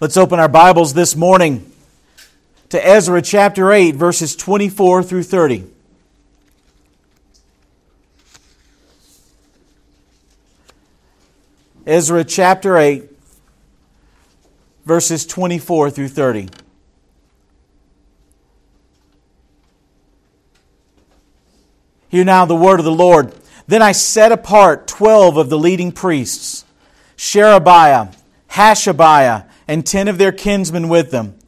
Let's open our Bibles this morning to Ezra chapter 8, verses 24 through 30. Ezra chapter 8, verses 24 through 30. Hear now the word of the Lord. Then I set apart twelve of the leading priests Sherebiah, Hashabiah, and ten of their kinsmen with them.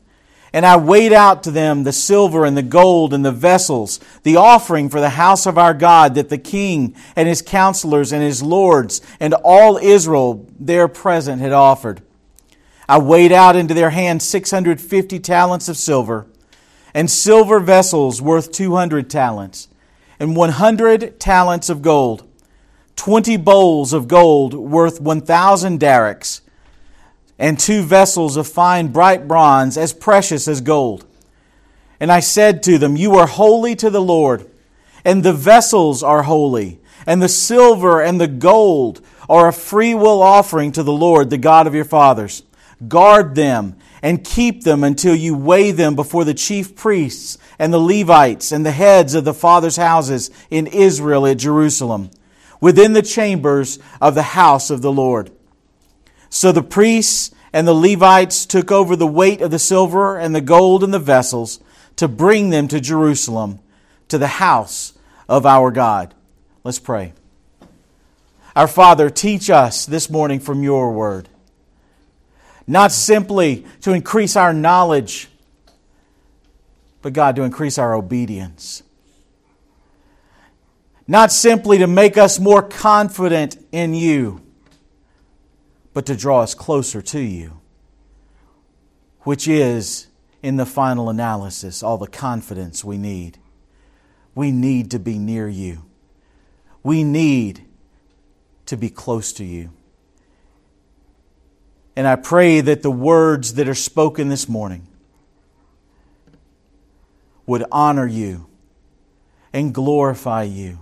And I weighed out to them the silver and the gold and the vessels, the offering for the house of our God that the king and his counselors and his lords and all Israel there present had offered. I weighed out into their hands 650 talents of silver, and silver vessels worth 200 talents, and 100 talents of gold, 20 bowls of gold worth 1,000 darics and two vessels of fine bright bronze, as precious as gold. And I said to them, You are holy to the Lord, and the vessels are holy, and the silver and the gold are a free will offering to the Lord, the God of your fathers. Guard them and keep them until you weigh them before the chief priests and the Levites and the heads of the fathers' houses in Israel at Jerusalem, within the chambers of the house of the Lord. So the priests and the Levites took over the weight of the silver and the gold and the vessels to bring them to Jerusalem, to the house of our God. Let's pray. Our Father, teach us this morning from your word. Not simply to increase our knowledge, but God, to increase our obedience. Not simply to make us more confident in you but to draw us closer to you, which is, in the final analysis, all the confidence we need. We need to be near you. We need to be close to you. And I pray that the words that are spoken this morning would honor you and glorify you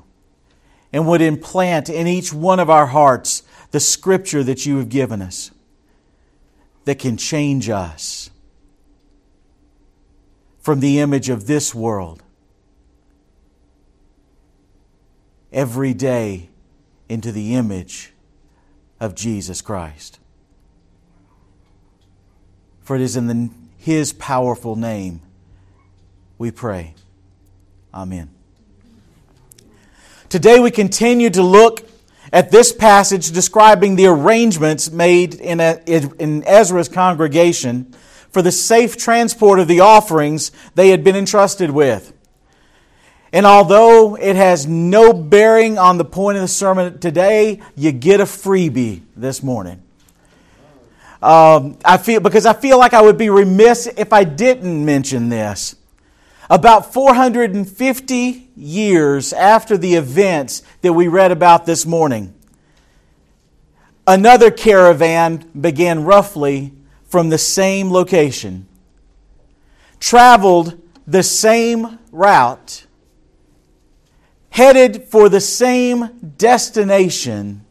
and would implant in each one of our hearts the scripture that you have given us that can change us from the image of this world every day into the image of Jesus Christ. For it is in the, His powerful name we pray. Amen. Today we continue to look at this passage describing the arrangements made in, in Ezra's congregation for the safe transport of the offerings they had been entrusted with. And although it has no bearing on the point of the sermon today, you get a freebie this morning. Um, I feel because I feel like I would be remiss if I didn't mention this. About 450 years after the events that we read about this morning, another caravan began roughly from the same location, traveled the same route, headed for the same destination,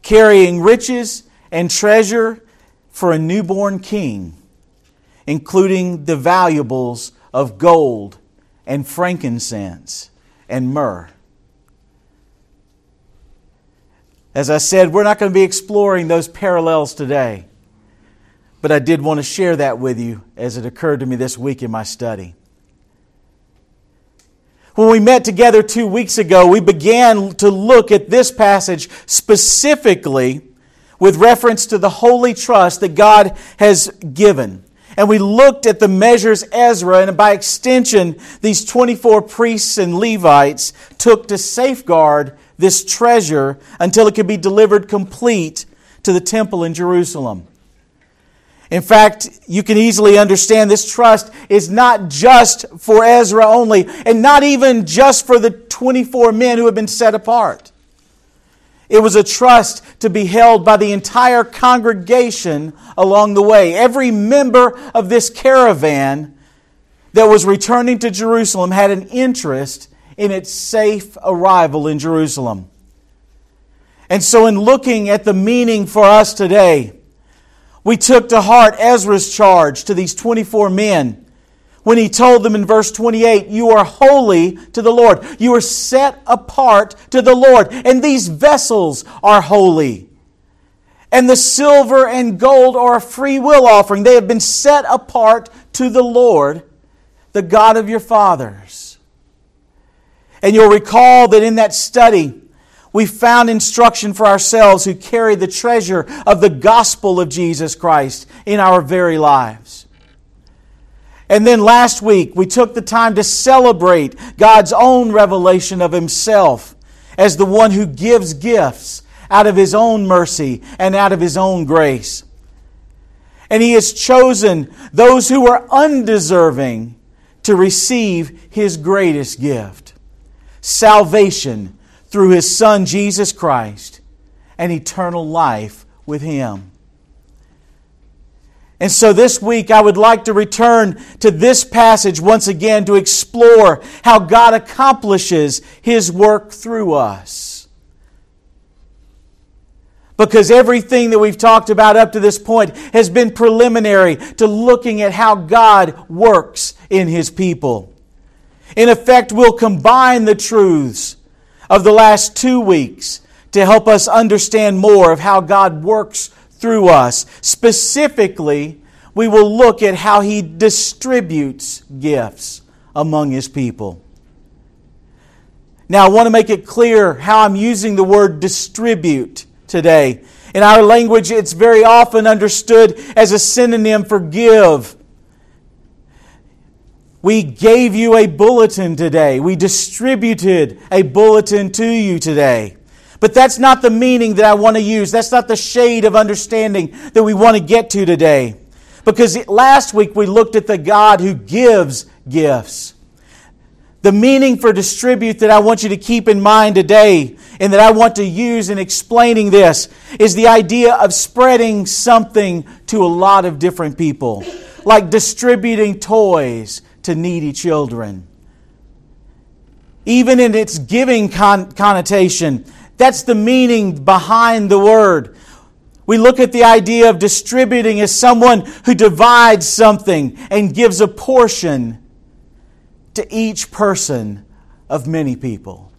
carrying riches and treasure for a newborn king, including the valuables of gold and frankincense and myrrh. As I said, we're not going to be exploring those parallels today, but I did want to share that with you as it occurred to me this week in my study. When we met together two weeks ago, we began to look at this passage specifically with reference to the holy trust that God has given and we looked at the measures Ezra, and by extension, these 24 priests and Levites took to safeguard this treasure until it could be delivered complete to the temple in Jerusalem. In fact, you can easily understand this trust is not just for Ezra only, and not even just for the 24 men who have been set apart. It was a trust to be held by the entire congregation along the way. Every member of this caravan that was returning to Jerusalem had an interest in its safe arrival in Jerusalem. And so, in looking at the meaning for us today, We took to heart Ezra's charge to these 24 men when he told them in verse 28, You are holy to the Lord. You are set apart to the Lord. And these vessels are holy. And the silver and gold are a free will offering. They have been set apart to the Lord, the God of your fathers. And you'll recall that in that study, we found instruction for ourselves who carry the treasure of the gospel of Jesus Christ in our very lives. And then last week, we took the time to celebrate God's own revelation of Himself as the one who gives gifts out of His own mercy and out of His own grace. And He has chosen those who are undeserving to receive His greatest gift salvation through his Son, Jesus Christ, and eternal life with him. And so this week, I would like to return to this passage once again to explore how God accomplishes his work through us. Because everything that we've talked about up to this point has been preliminary to looking at how God works in his people. In effect, we'll combine the truths of the last two weeks to help us understand more of how God works through us. Specifically, we will look at how He distributes gifts among His people. Now, I want to make it clear how I'm using the word distribute today. In our language, it's very often understood as a synonym for give we gave you a bulletin today. We distributed a bulletin to you today. But that's not the meaning that I want to use. That's not the shade of understanding that we want to get to today. Because last week we looked at the God who gives gifts. The meaning for distribute that I want you to keep in mind today and that I want to use in explaining this is the idea of spreading something to a lot of different people. Like distributing toys, to needy children. Even in its giving con- connotation, that's the meaning behind the word. We look at the idea of distributing as someone who divides something and gives a portion to each person of many people.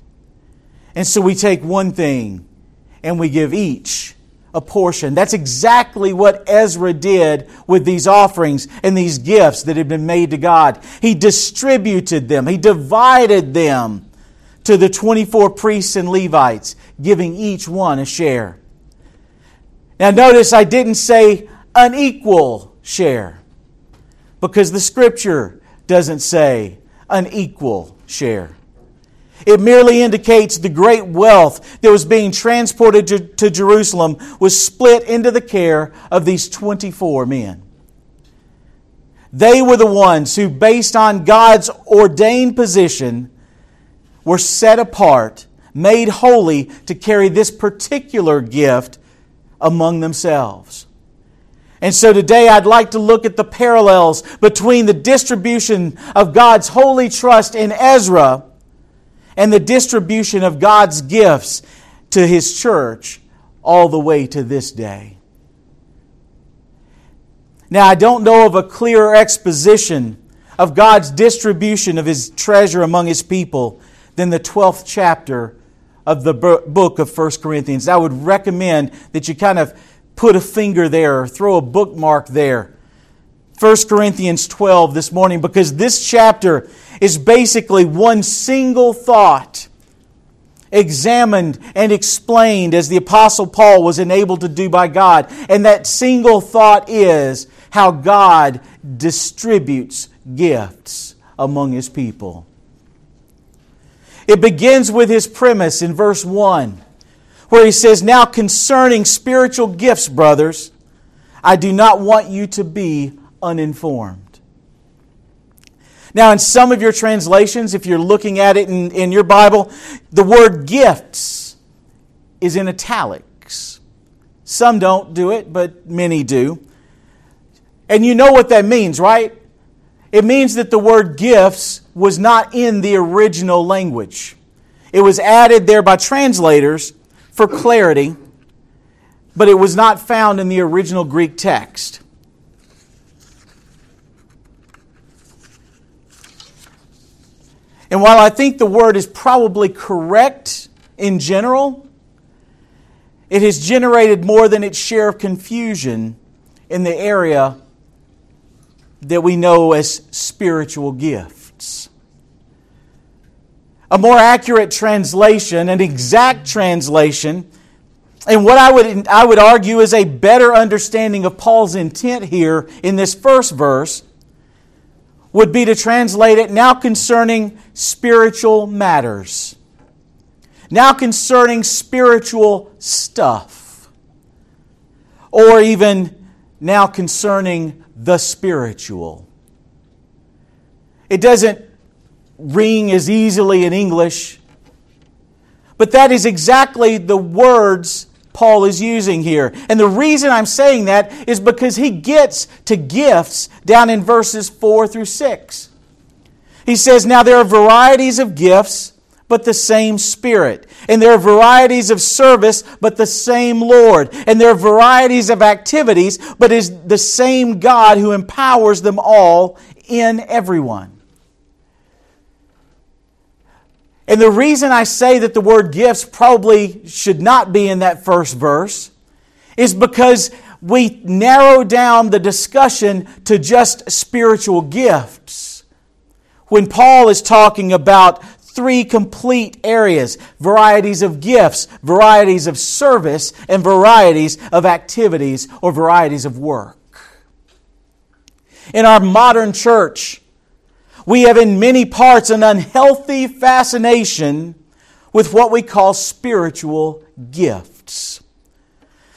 And so we take one thing and we give each a portion. That's exactly what Ezra did with these offerings and these gifts that had been made to God. He distributed them, he divided them to the 24 priests and Levites, giving each one a share. Now, notice I didn't say an equal share because the scripture doesn't say an equal share. It merely indicates the great wealth that was being transported to, to, Jerusalem was split into the care of these 24 men. They were the ones who, based on God's ordained position, were set apart, made holy to carry this particular gift among themselves. And so today I'd like to look at the parallels between the distribution of God's holy trust in Ezra and the distribution of God's gifts to His church all the way to this day. Now, I don't know of a clearer exposition of God's distribution of His treasure among His people than the 12th chapter of the book of 1 Corinthians. I would recommend that you kind of put a finger there or throw a bookmark there. 1 Corinthians 12 this morning because this chapter is basically one single thought examined and explained as the Apostle Paul was enabled to do by God. And that single thought is how God distributes gifts among his people. It begins with his premise in verse 1, where he says, Now concerning spiritual gifts, brothers, I do not want you to be uninformed. Now, in some of your translations, if you're looking at it in, in your Bible, the word gifts is in italics. Some don't do it, but many do. And you know what that means, right? It means that the word gifts was not in the original language. It was added there by translators for clarity but it was not found in the original Greek text. And while I think the word is probably correct in general, it has generated more than its share of confusion in the area that we know as spiritual gifts. A more accurate translation, an exact translation, and what I would, I would argue is a better understanding of Paul's intent here in this first verse would be to translate it now concerning spiritual matters, now concerning spiritual stuff, or even now concerning the spiritual. It doesn't ring as easily in English, but that is exactly the words Paul is using here. And the reason I'm saying that is because he gets to gifts down in verses 4 through 6. He says, Now there are varieties of gifts, but the same Spirit. And there are varieties of service, but the same Lord. And there are varieties of activities, but is the same God who empowers them all in everyone. And the reason I say that the word gifts probably should not be in that first verse is because we narrow down the discussion to just spiritual gifts. When Paul is talking about three complete areas varieties of gifts, varieties of service, and varieties of activities or varieties of work. In our modern church, we have in many parts an unhealthy fascination with what we call spiritual gifts.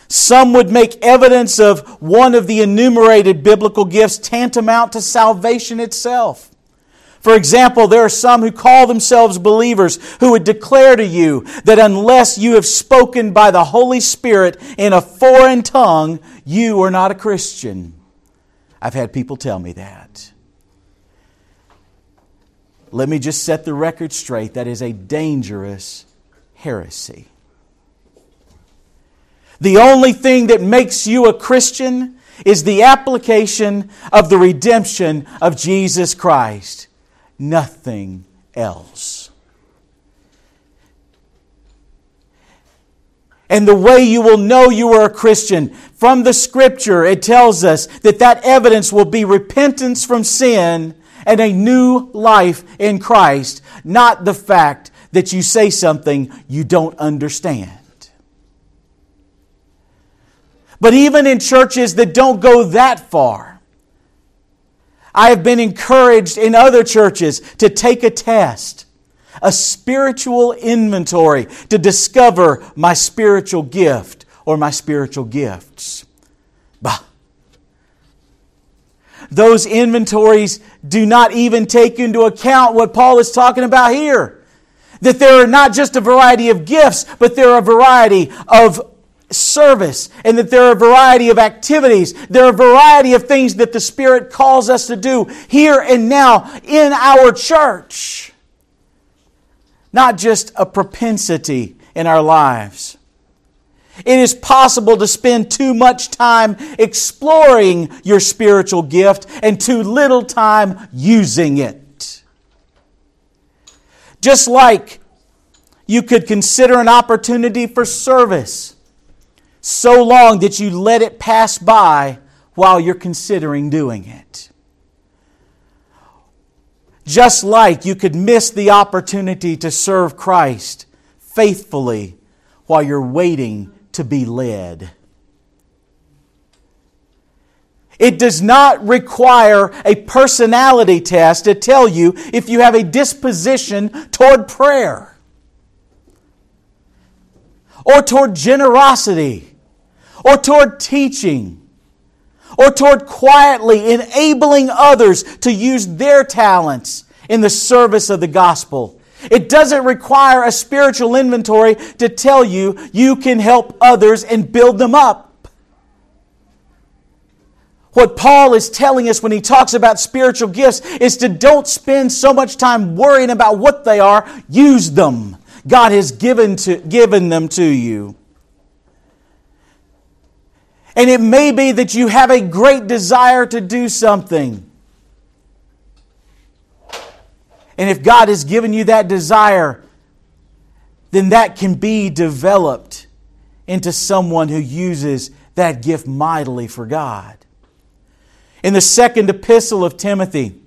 Some would make evidence of one of the enumerated biblical gifts tantamount to salvation itself. For example, there are some who call themselves believers who would declare to you that unless you have spoken by the Holy Spirit in a foreign tongue, you are not a Christian. I've had people tell me that. Let me just set the record straight. That is a dangerous heresy. The only thing that makes you a Christian is the application of the redemption of Jesus Christ. Nothing else. And the way you will know you are a Christian, from the scripture, it tells us that that evidence will be repentance from sin and a new life in Christ, not the fact that you say something you don't understand. But even in churches that don't go that far, I have been encouraged in other churches to take a test, a spiritual inventory to discover my spiritual gift or my spiritual gifts. Bah. Those inventories do not even take into account what Paul is talking about here. That there are not just a variety of gifts, but there are a variety of service, and that there are a variety of activities. There are a variety of things that the Spirit calls us to do here and now in our church. Not just a propensity in our lives. It is possible to spend too much time exploring your spiritual gift and too little time using it. Just like you could consider an opportunity for service so long that you let it pass by while you're considering doing it. Just like you could miss the opportunity to serve Christ faithfully while you're waiting to be led. It does not require a personality test to tell you if you have a disposition toward prayer or toward generosity or toward teaching or toward quietly enabling others to use their talents in the service of the gospel it doesn't require a spiritual inventory to tell you you can help others and build them up. What Paul is telling us when he talks about spiritual gifts is to don't spend so much time worrying about what they are, use them. God has given, to, given them to you. And it may be that you have a great desire to do something. And if God has given you that desire, then that can be developed into someone who uses that gift mightily for God. In the second epistle of Timothy,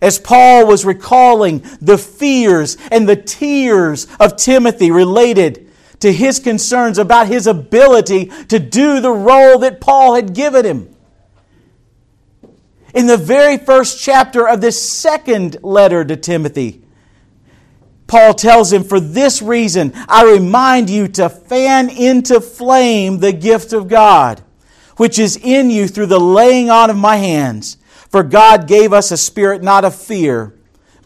as Paul was recalling the fears and the tears of Timothy related to his concerns about his ability to do the role that Paul had given him. In the very first chapter of this second letter to Timothy, Paul tells him, For this reason, I remind you to fan into flame the gift of God, which is in you through the laying on of my hands. For God gave us a spirit not of fear,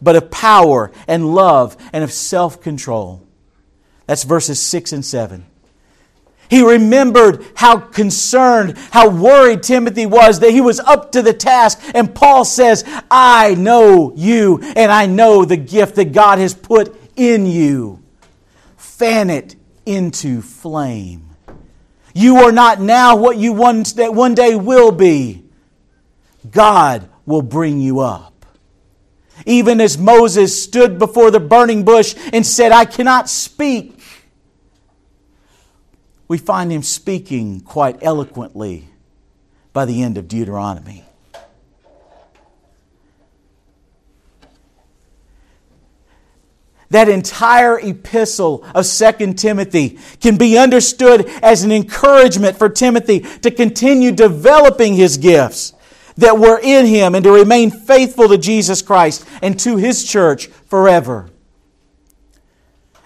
but of power and love and of self control. That's verses 6 and 7. He remembered how concerned, how worried Timothy was that he was up to the task. And Paul says, I know you and I know the gift that God has put in you. Fan it into flame. You are not now what you one, that one day will be. God will bring you up. Even as Moses stood before the burning bush and said, I cannot speak we find him speaking quite eloquently by the end of Deuteronomy. That entire epistle of 2 Timothy can be understood as an encouragement for Timothy to continue developing his gifts that were in him and to remain faithful to Jesus Christ and to his church forever.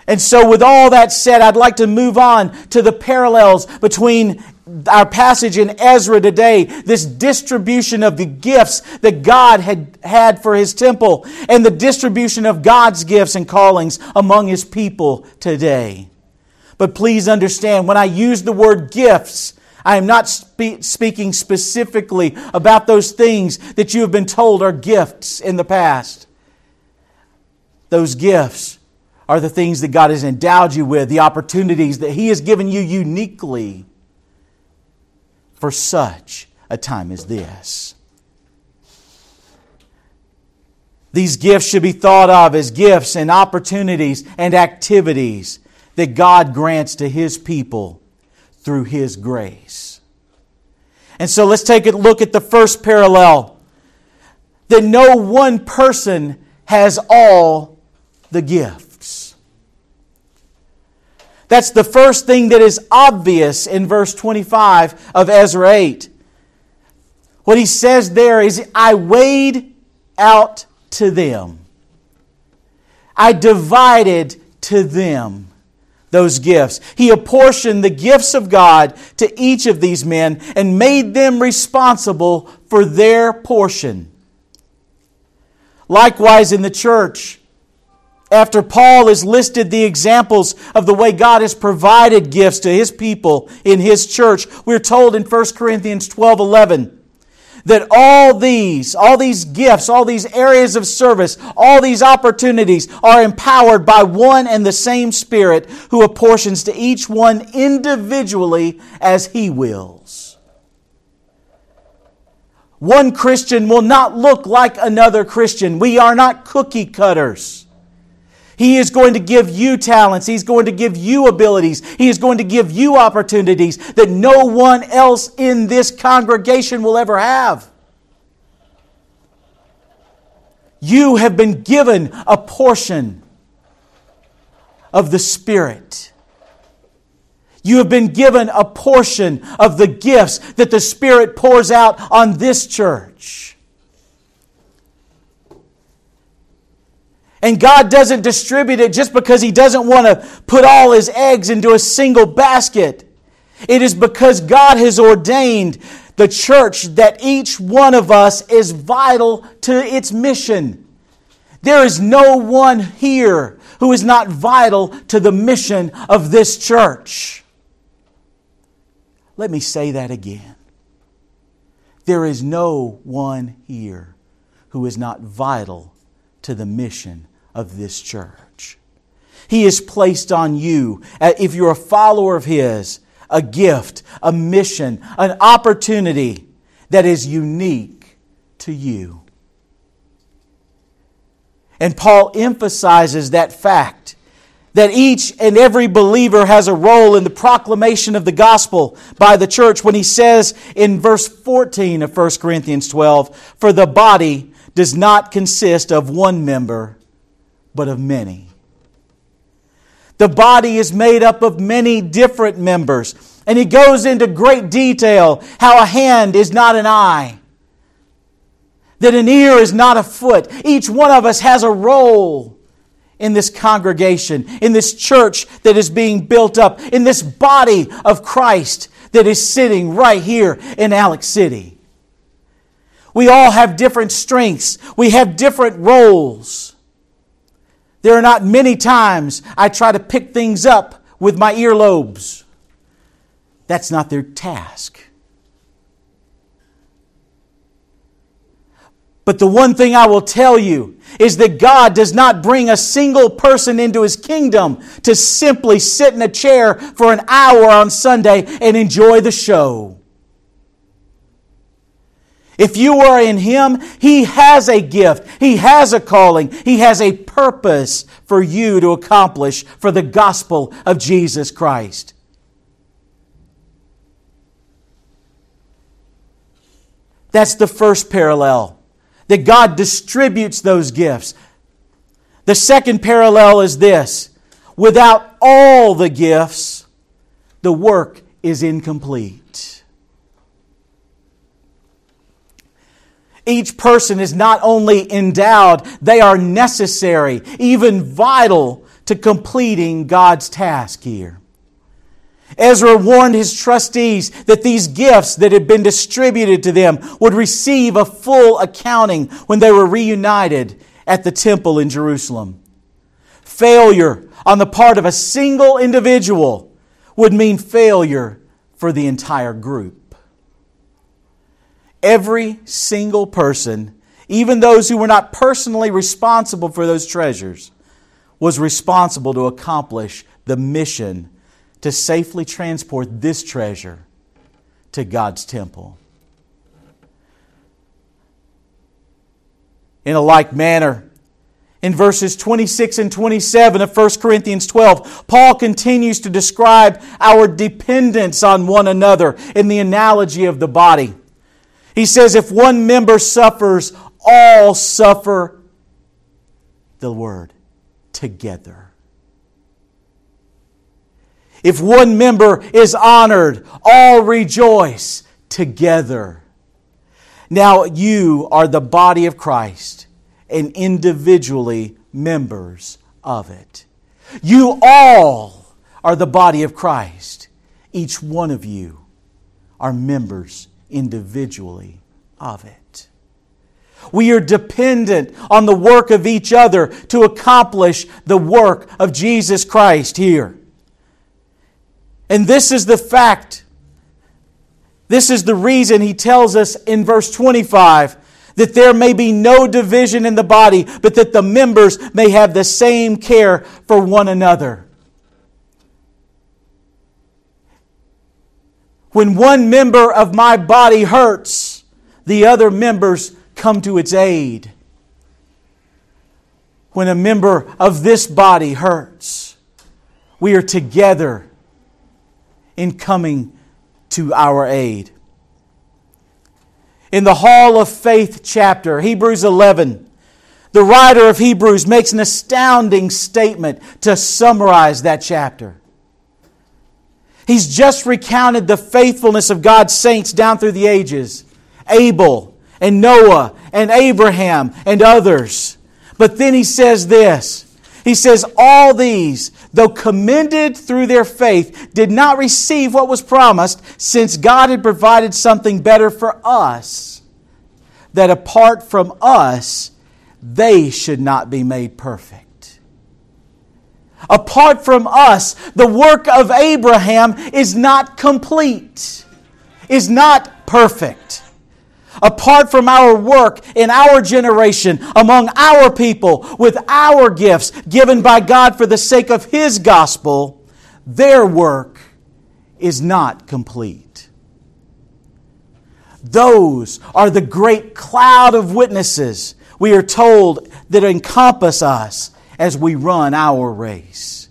And so, with all that said, I'd like to move on to the parallels between our passage in Ezra today, this distribution of the gifts that God had had for His temple, and the distribution of God's gifts and callings among His people today. But please understand, when I use the word gifts, I am not spe- speaking specifically about those things that you have been told are gifts in the past. Those gifts are the things that God has endowed you with, the opportunities that He has given you uniquely for such a time as this. These gifts should be thought of as gifts and opportunities and activities that God grants to His people through His grace. And so let's take a look at the first parallel that no one person has all the gift. That's the first thing that is obvious in verse 25 of Ezra 8. What he says there is, I weighed out to them. I divided to them those gifts. He apportioned the gifts of God to each of these men and made them responsible for their portion. Likewise, in the church, after Paul has listed the examples of the way God has provided gifts to his people in his church, we're told in 1 Corinthians 12 11 that all these, all these gifts, all these areas of service, all these opportunities are empowered by one and the same Spirit who apportions to each one individually as he wills. One Christian will not look like another Christian. We are not cookie cutters. He is going to give you talents. He's going to give you abilities. He is going to give you opportunities that no one else in this congregation will ever have. You have been given a portion of the Spirit. You have been given a portion of the gifts that the Spirit pours out on this church. And God doesn't distribute it just because He doesn't want to put all His eggs into a single basket. It is because God has ordained the church that each one of us is vital to its mission. There is no one here who is not vital to the mission of this church. Let me say that again. There is no one here who is not vital to the mission of this church. He has placed on you, uh, if you're a follower of His, a gift, a mission, an opportunity that is unique to you. And Paul emphasizes that fact that each and every believer has a role in the proclamation of the gospel by the church when he says in verse 14 of 1 Corinthians 12, For the body does not consist of one member, but of many. The body is made up of many different members. And he goes into great detail how a hand is not an eye, that an ear is not a foot. Each one of us has a role in this congregation, in this church that is being built up, in this body of Christ that is sitting right here in Alex City. We all have different strengths, we have different roles. There are not many times I try to pick things up with my earlobes. That's not their task. But the one thing I will tell you is that God does not bring a single person into His kingdom to simply sit in a chair for an hour on Sunday and enjoy the show. If you are in Him, He has a gift, He has a calling, He has a purpose for you to accomplish for the gospel of Jesus Christ. That's the first parallel that God distributes those gifts. The second parallel is this without all the gifts, the work is incomplete. Each person is not only endowed, they are necessary, even vital to completing God's task here. Ezra warned his trustees that these gifts that had been distributed to them would receive a full accounting when they were reunited at the temple in Jerusalem. Failure on the part of a single individual would mean failure for the entire group. Every single person, even those who were not personally responsible for those treasures, was responsible to accomplish the mission to safely transport this treasure to God's temple. In a like manner, in verses 26 and 27 of 1 Corinthians 12, Paul continues to describe our dependence on one another in the analogy of the body. He says, if one member suffers, all suffer the word together. If one member is honored, all rejoice together. Now you are the body of Christ and individually members of it. You all are the body of Christ. Each one of you are members individually of it. We are dependent on the work of each other to accomplish the work of Jesus Christ here. And this is the fact. This is the reason he tells us in verse 25 that there may be no division in the body, but that the members may have the same care for one another. When one member of my body hurts, the other members come to its aid. When a member of this body hurts, we are together in coming to our aid. In the Hall of Faith chapter, Hebrews 11, the writer of Hebrews makes an astounding statement to summarize that chapter. He's just recounted the faithfulness of God's saints down through the ages Abel and Noah and Abraham and others. But then he says this He says, All these, though commended through their faith, did not receive what was promised, since God had provided something better for us, that apart from us, they should not be made perfect. Apart from us, the work of Abraham is not complete, is not perfect. Apart from our work in our generation, among our people, with our gifts given by God for the sake of His gospel, their work is not complete. Those are the great cloud of witnesses we are told that encompass us as we run our race.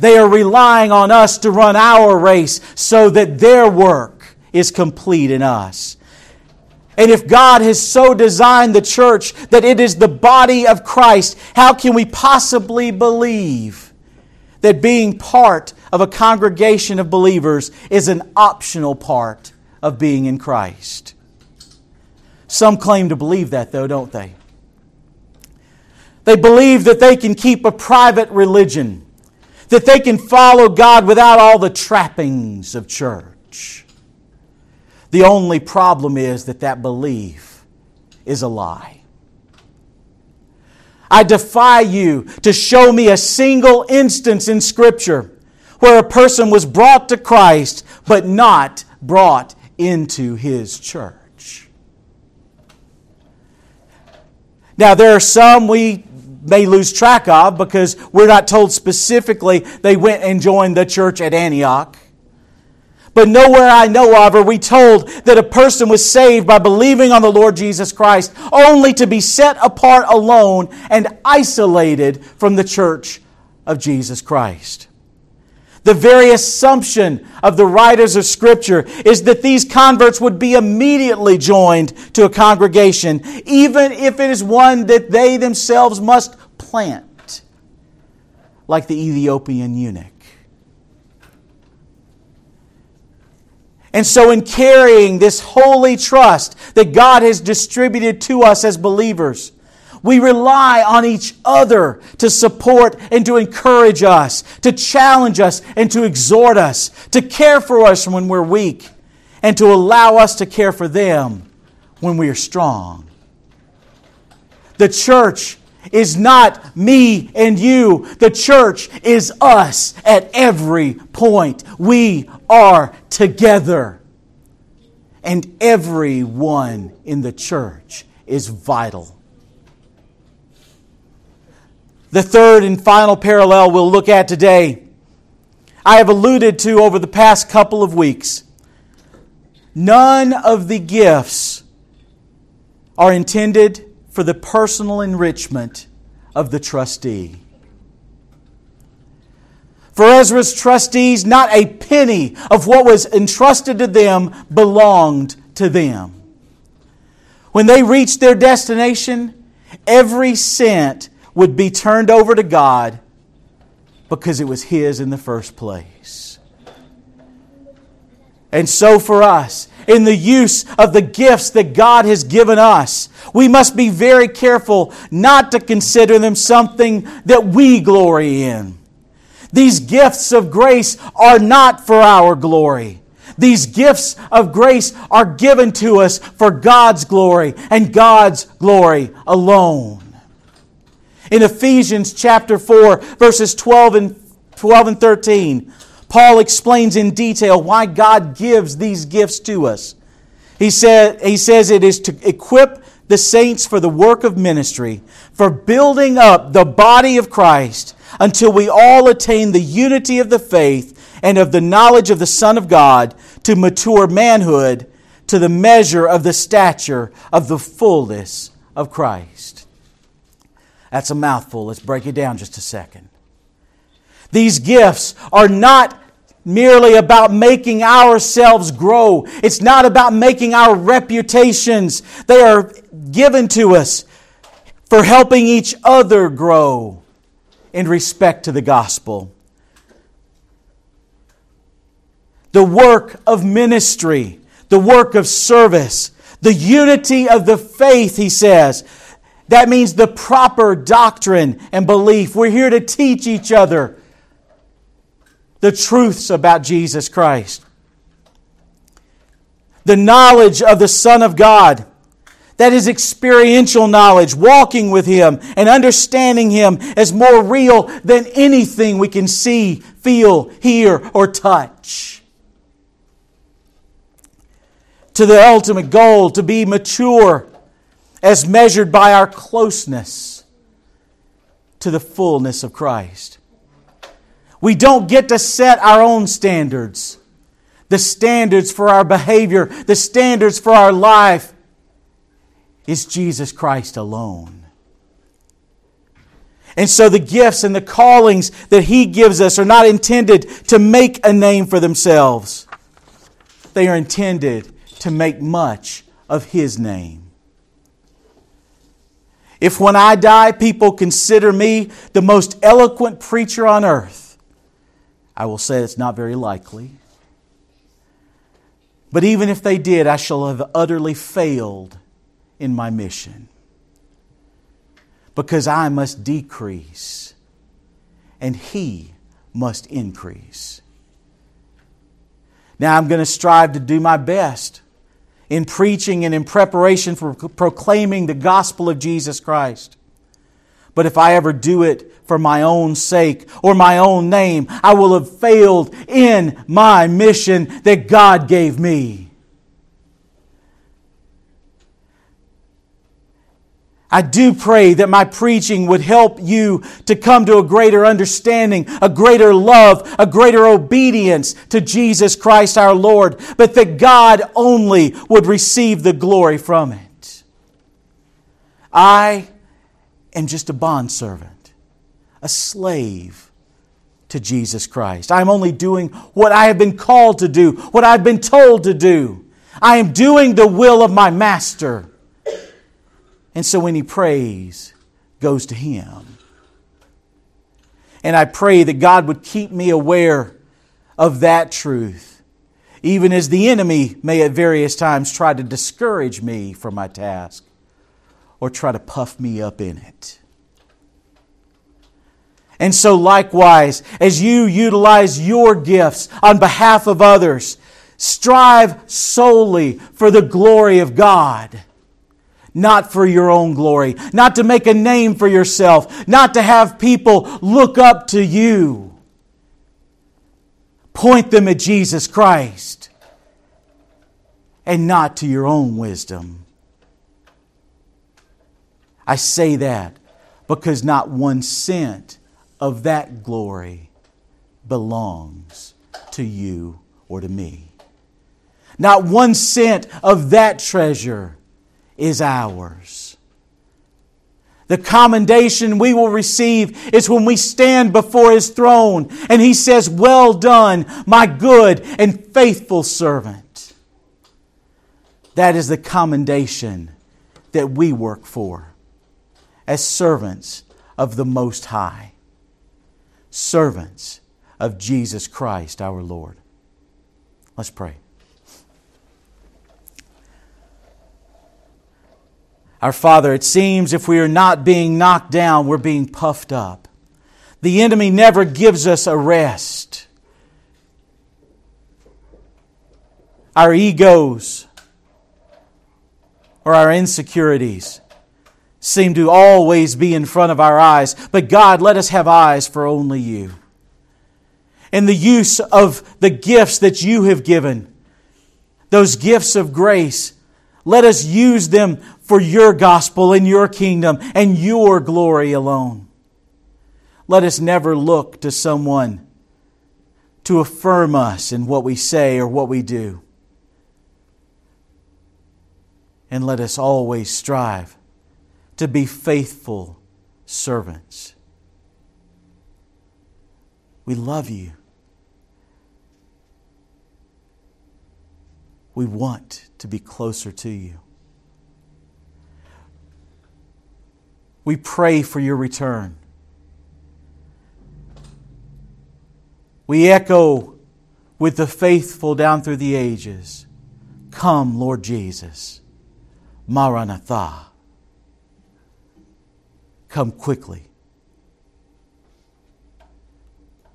They are relying on us to run our race so that their work is complete in us. And if God has so designed the church that it is the body of Christ, how can we possibly believe that being part of a congregation of believers is an optional part of being in Christ? Some claim to believe that, though, don't they? They believe that they can keep a private religion, that they can follow God without all the trappings of church. The only problem is that that belief is a lie. I defy you to show me a single instance in Scripture where a person was brought to Christ but not brought into his church. Now, there are some we may lose track of because we're not told specifically they went and joined the church at Antioch. But nowhere I know of are we told that a person was saved by believing on the Lord Jesus Christ, only to be set apart alone and isolated from the church of Jesus Christ. The very assumption of the writers of Scripture is that these converts would be immediately joined to a congregation, even if it is one that they themselves must plant, like the Ethiopian eunuch. And so, in carrying this holy trust that God has distributed to us as believers, we rely on each other to support and to encourage us, to challenge us and to exhort us, to care for us when we're weak, and to allow us to care for them when we are strong. The church is not me and you. The church is us at every point. We are together. And everyone in the church is vital. The third and final parallel we'll look at today, I have alluded to over the past couple of weeks. None of the gifts are intended for the personal enrichment of the trustee. For Ezra's trustees, not a penny of what was entrusted to them belonged to them. When they reached their destination, every cent would be turned over to God because it was His in the first place. And so for us, in the use of the gifts that God has given us. We must be very careful not to consider them something that we glory in. These gifts of grace are not for our glory. These gifts of grace are given to us for God's glory and God's glory alone. In Ephesians chapter 4, verses 12 and 12 and 13, Paul explains in detail why God gives these gifts to us. He, said, he says it is to equip the saints for the work of ministry, for building up the body of Christ until we all attain the unity of the faith and of the knowledge of the Son of God to mature manhood to the measure of the stature of the fullness of Christ. That's a mouthful. Let's break it down just a second. These gifts are not merely about making ourselves grow. It's not about making our reputations. They are given to us for helping each other grow in respect to the gospel. The work of ministry, the work of service, the unity of the faith, he says. That means the proper doctrine and belief. We're here to teach each other the truths about Jesus Christ. The knowledge of the Son of God. That is experiential knowledge, walking with Him and understanding Him as more real than anything we can see, feel, hear, or touch. To the ultimate goal, to be mature as measured by our closeness to the fullness of Christ. We don't get to set our own standards. The standards for our behavior, the standards for our life is Jesus Christ alone. And so the gifts and the callings that He gives us are not intended to make a name for themselves, they are intended to make much of His name. If when I die people consider me the most eloquent preacher on earth, I will say it's not very likely. But even if they did, I shall have utterly failed in my mission. Because I must decrease and He must increase. Now I'm going to strive to do my best in preaching and in preparation for proclaiming the gospel of Jesus Christ. But if I ever do it for my own sake or my own name, I will have failed in my mission that God gave me. I do pray that my preaching would help you to come to a greater understanding, a greater love, a greater obedience to Jesus Christ our Lord, but that God only would receive the glory from it. I am just a bondservant, a slave to Jesus Christ. I'm only doing what I have been called to do, what I've been told to do. I am doing the will of my master. And so any praise, goes to him. And I pray that God would keep me aware of that truth, even as the enemy may at various times try to discourage me from my task or try to puff me up in it. And so, likewise, as you utilize your gifts on behalf of others, strive solely for the glory of God not for your own glory, not to make a name for yourself, not to have people look up to you. Point them at Jesus Christ and not to your own wisdom. I say that because not one cent of that glory belongs to you or to me. Not one cent of that treasure is ours. The commendation we will receive is when we stand before His throne and He says, Well done, my good and faithful servant. That is the commendation that we work for as servants of the Most High, servants of Jesus Christ our Lord. Let's pray. Our Father, it seems if we are not being knocked down, we're being puffed up. The enemy never gives us a rest. Our egos or our insecurities seem to always be in front of our eyes. But God, let us have eyes for only you. And the use of the gifts that you have given, those gifts of grace, let us use them for your gospel and your kingdom and your glory alone. Let us never look to someone to affirm us in what we say or what we do. And let us always strive to be faithful servants. We love you. We want to be closer to you. We pray for your return. We echo with the faithful down through the ages Come, Lord Jesus. Maranatha. Come quickly.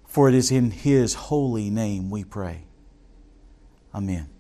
For it is in His holy name we pray. Amen.